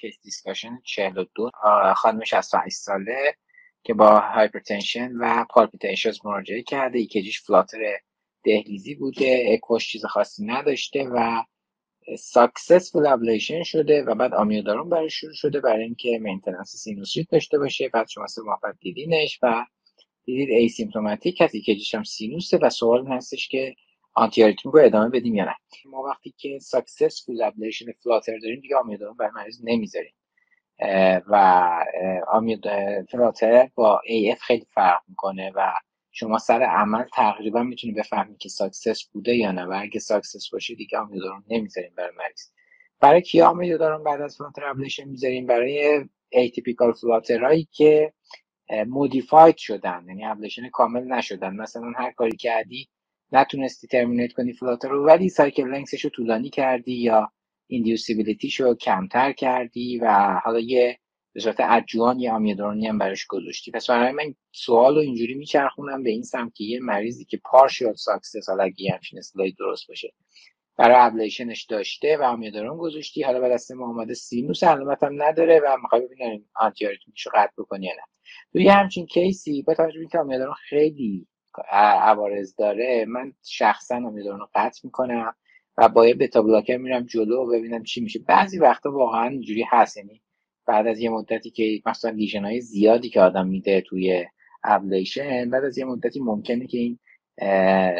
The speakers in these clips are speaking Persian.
case discussion 42 خانم 68 ساله که با hypertension و palpitations مراجعه کرده. ECG ش flutter دهلیزی بوده اکوش چیز خاصی نداشته و successful ablation شده و بعد آمیودارون براش شروع شده برای اینکه maintenance سینوسیت داشته باشه. بعد شما سه ماه دیدینش و دیدید asymptomatic هست. ECG ش هم sinus ه و سوال هستش که anti رو ادامه بدیم یا نه؟ ما وقتی که successful ablation flutter داریم دیگه آمیودارون برای مریض نمی‌ذاریم. و آمیود flutter با AF خیلی فرق می‌کنه و شما سر عمل تقریبا می‌تونی بفهمی که success بوده یا نه. و اگه success باشه دیگه آمیودارون نمی‌ذاریم برای مریض. برای کی آمیودارون بعد از flutter ablation می‌ذاریم؟ برای atypical flutter هایی که modified شدن یعنی ablation کامل نشدن. مثلا هر کاری کردی نتونستی terminate کنی flutter رو ولی cycle length ش رو طولانی کردی یا inducibility ش رو کمتر کردی و حالا یه به صورت adjuvant یا آمیودارونی هم براش گذاشتی. پس برای من سوال رو اینجوری میچرخونم به این سمت که یه مریضی که partial success حالا اگه همچین درست باشه برای ablation ش داشته و آمیودارون گذاشتی حالا به دست ما اومده sinus علامت هم نداره و می‌خوای ببینیم anti رو قطع بکنی یا نه. توی همچین case ی با توجه به اینکه خیلی عوارض داره من شخصا آمیودارون رو قطع می‌کنم و با یه beta blocker میرم جلو و ببینم چی میشه. بعضی وقتا واقعا اینجوری هست یعنی بعد از یه مدتی که مثلا lesion های زیادی که آدم میده توی ablation بعد از یه مدتی ممکنه که این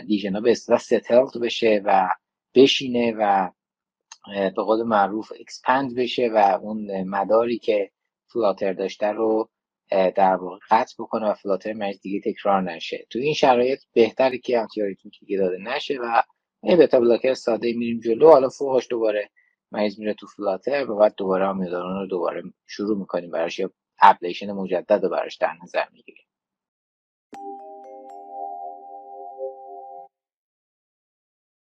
lesion ها به اصطلاح settled بشه و بشینه و به قول معروف expand بشه و اون مداری که flutter داشته رو در واقع قطع بکنه و flutter مریض دیگه تکرار نشه. تو این شرایط بهتره که antiarrhythmic دیگه داده نشه و با یه beta blocker ساده میریم جلو. حالا فوقش دوباره مریض میره تو flutter و بعد دوباره آمیودارون رو دوباره شروع می‌کنیم براش یا ablation مجدد رو براش در نظر می‌گیریم.